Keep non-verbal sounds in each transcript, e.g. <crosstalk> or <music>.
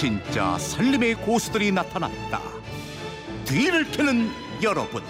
진짜 살림의 고수들이 나타났다. 뒤를 캐는 여러분.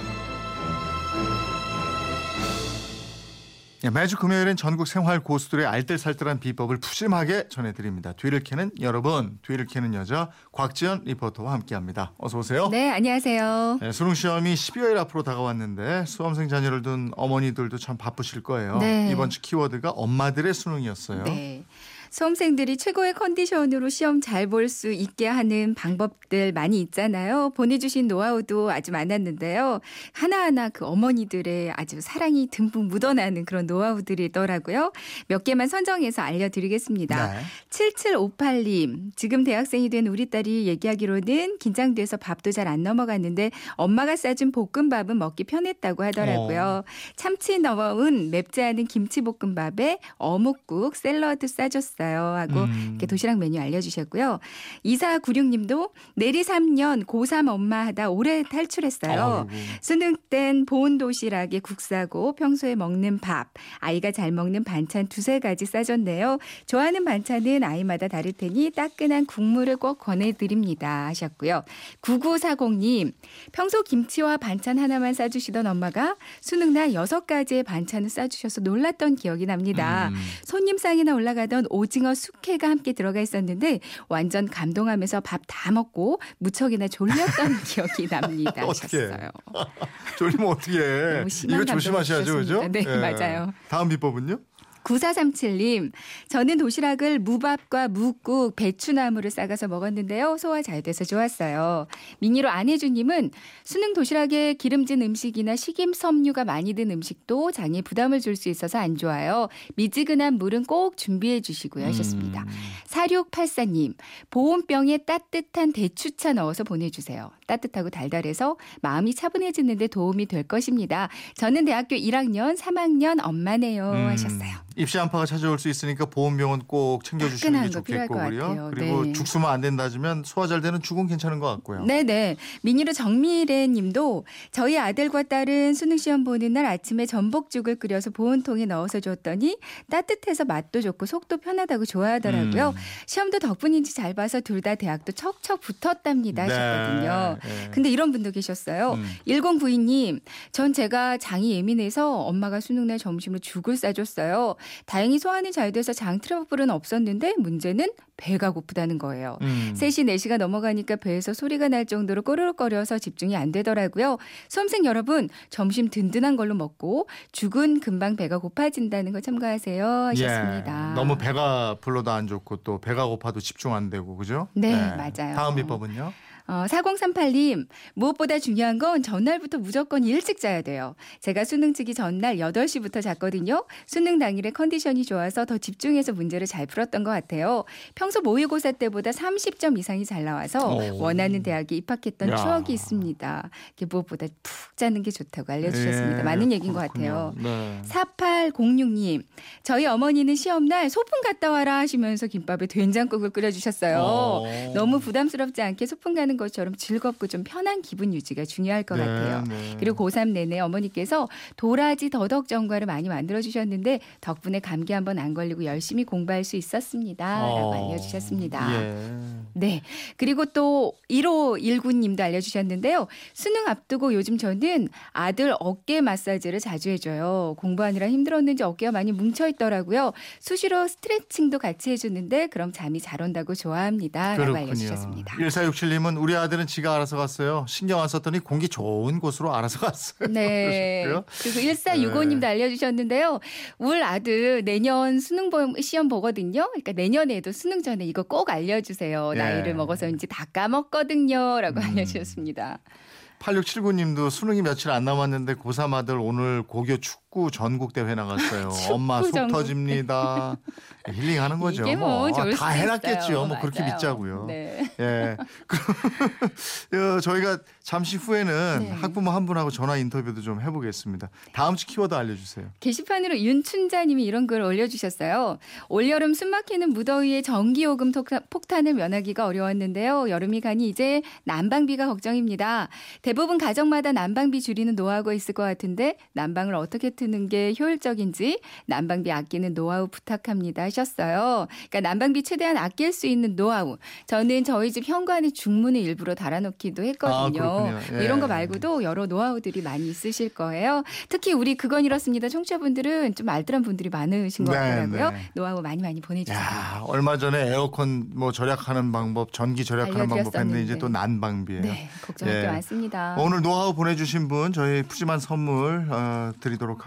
예, 매주 금요일엔 전국 생활 고수들의 알뜰살뜰한 비법을 푸짐하게 전해드립니다. 뒤를 캐는 여러분, 뒤를 캐는 여자 곽지연 리포터와 함께합니다. 어서 오세요. 네, 안녕하세요. 네, 수능 시험이 12여일 앞으로 다가왔는데 수험생 자녀를 둔 어머니들도 참 바쁘실 거예요. 네. 이번 주 키워드가 엄마들의 수능이었어요. 네. 수험생들이 최고의 컨디션으로 시험 잘 볼 수 있게 하는 방법들 많이 있잖아요. 보내주신 노하우도 아주 많았는데요. 하나하나 그 어머니들의 아주 사랑이 듬뿍 묻어나는 그런 노하우들이 있더라고요. 몇 개만 선정해서 알려드리겠습니다. 네. 7758님, 지금 대학생이 된 우리 딸이 얘기하기로는 긴장돼서 밥도 잘 안 넘어갔는데 엄마가 싸준 볶음밥은 먹기 편했다고 하더라고요. 어. 참치 넣은 맵지 않은 김치볶음밥에 어묵국, 샐러드 싸줬어요. 하고 음. 이렇게 도시락 메뉴 알려주셨고요. 2496님도 내리 3년 고3 엄마 하다 올해 탈출했어요. 아이고. 수능 땐 보온 도시락에 국 싸고 평소에 먹는 밥, 아이가 잘 먹는 반찬 두세 가지 싸줬네요. 좋아하는 반찬은 아이마다 다를 테니 따끈한 국물을 꼭 권해드립니다 하셨고요. 9940님, 평소 김치와 반찬 하나만 싸주시던 엄마가 수능날 여섯 가지의 반찬을 싸주셔서 놀랐던 기억이 납니다. 음. 손님상이나 올라가던 오징어 숙회가 함께 들어가 있었는데 완전 감동하면서 밥 다 먹고 무척이나 졸렸던 <laughs> 기억이 납니다. 하셨어요. <laughs> 졸리면 어떻게 이거 조심하셔야죠, 그죠? 주셨습니다. 네, 맞아요. 다음 비법은요? 9437님, 저는 도시락을 무밥과 묵국, 배추나물을 싸가서 먹었는데요. 소화 잘 돼서 좋았어요. 미니로 안혜주님은 수능 도시락에 기름진 음식이나 식임 섬유가 많이 든 음식도 장에 부담을 줄 수 있어서 안 좋아요. 미지근한 물은 꼭 준비해 주시고요 하셨습니다. 음. 4684님, 보온병에 따뜻한 대추차 넣어서 보내주세요. 따뜻하고 달달해서 마음이 차분해지는데 도움이 될 것입니다. 저는 대학교 1학년, 3학년 엄마네요 음. 하셨어요. 입시 한파가 찾아올 수 있으니까 보온병은 꼭 챙겨주시는 게 좋겠고. 같아요. 그리고 네. 죽수만 안 된다면 소화 잘 되는 죽은 괜찮은 것 같고요. 네네. 미니로 정미래 님도 저희 아들과 딸은 수능 시험 보는 날 아침에 전복죽을 끓여서 보온통에 넣어서 줬더니 따뜻해서 맛도 좋고 속도 편하다고 좋아하더라고요. 음. 시험도 덕분인지 잘 봐서 둘 다 대학도 척척 붙었답니다 하셨거든요. 네, 네. 근데 이런 분도 계셨어요. 음. 1092님, 전 제가 장이 예민해서 엄마가 수능 날 점심으로 죽을 싸줬어요. 다행히 소화는 잘 돼서 장 트러블은 없었는데 문제는 배가 고프다는 거예요. 음. 3시, 4시가 넘어가니까 배에서 소리가 날 정도로 꼬르륵거려서 집중이 안 되더라고요. 수험생 여러분, 점심 든든한 걸로 먹고 죽은 금방 배가 고파진다는 거 참고하세요 하셨습니다. 예, 너무 배가 불러도 안 좋고 또 배가 고파도 집중 안 되고 그죠? 네, 맞아요. 다음 비법은요? 어, 4038님, 무엇보다 중요한 건 전날부터 무조건 일찍 자야 돼요. 제가 수능 치기 전날 8시부터 잤거든요. 수능 당일에 컨디션이 좋아서 더 집중해서 문제를 잘 풀었던 것 같아요. 평소 모의고사 때보다 30점 이상이 잘 나와서 오. 원하는 대학에 입학했던 야. 추억이 있습니다. 이게 무엇보다 푹 자는 게 좋다고 알려주셨습니다. 예, 맞는 얘기인 것 그렇군요. 같아요. 네. 4806님, 저희 어머니는 시험날 소풍 갔다 와라 하시면서 김밥에 된장국을 끓여주셨어요. 어. 너무 부담스럽지 않게 소풍 가는 것처럼 즐겁고 좀 편한 기분 유지가 중요할 것 네, 같아요. 네. 그리고 고3 내내 어머니께서 도라지 더덕 전과를 많이 만들어 주셨는데 덕분에 감기 한번 안 걸리고 열심히 공부할 수 있었습니다. 라고 어. 알려 주셨습니다. 예. 네. 그리고 또 1519님도 알려주셨는데요. 수능 앞두고 요즘 저는 아들 어깨 마사지를 자주 해줘요. 공부하느라 힘들었는지 어깨가 많이 뭉쳐있더라고요. 수시로 스트레칭도 같이 해주는데 그럼 잠이 잘 온다고 좋아합니다. 라고 알려주셨습니다. 1467님은 우리 아들은 지가 알아서 갔어요. 신경 안 썼더니 공기 좋은 곳으로 알아서 갔어요. 네. 그러셨고요. 그리고 1465님도 알려주셨는데요. 울 아들 내년 수능 보- 시험 보거든요. 그러니까 내년에도 수능 전에 이거 꼭 알려주세요. 예. 나이를 먹어서인지 다 까먹거든요. 라고 음. 알려주셨습니다. 8679님도 수능이 며칠 안 남았는데 고3 아들 오늘 고교 축구 전국 대회 나갔어요. <laughs> 엄마 속 전국 터집니다. 힐링하는 <laughs> 거죠. 이게 뭐 좋을 다 수도 해놨겠죠. 뭐 그렇게. 믿자고요. 네. 예. <laughs> 그럼 어, 저희가 잠시 후에는 네. 학부모 한 분하고 전화 인터뷰도 좀 해보겠습니다. 다음 주 키워드 알려주세요. 게시판으로 윤춘자님이 이런 글 올려주셨어요. 올여름 숨막히는 무더위에 전기요금 폭탄- 폭탄을 면하기가 어려웠는데요. 여름이 가니 이제 난방비가 걱정입니다. 대부분 가정마다 난방비 줄이는 노하우가 있을 것 같은데 난방을 어떻게 트는 게 효율적인지 난방비 아끼는 노하우 부탁합니다 하셨어요. 그러니까 난방비 최대한 아낄 수 있는 노하우. 저는 저희 집 현관에 중문을 일부러 달아놓기도 했거든요. 아. 예. 이런 거 말고도 여러 노하우들이 많이 있으실 거예요. 특히 우리 그건 이렇습니다. 청취자분들은 좀 알뜰한 분들이 많으신 것 네, 같더라고요. 네. 노하우 많이 많이 보내주세요. 야, 얼마 전에 에어컨 뭐 절약하는 방법, 전기 절약하는 방법 했는데 이제 또 난방비예요. 네, 걱정할 게 예. 많습니다. 오늘 노하우 보내주신 분 저희 푸짐한 선물 어, 드리도록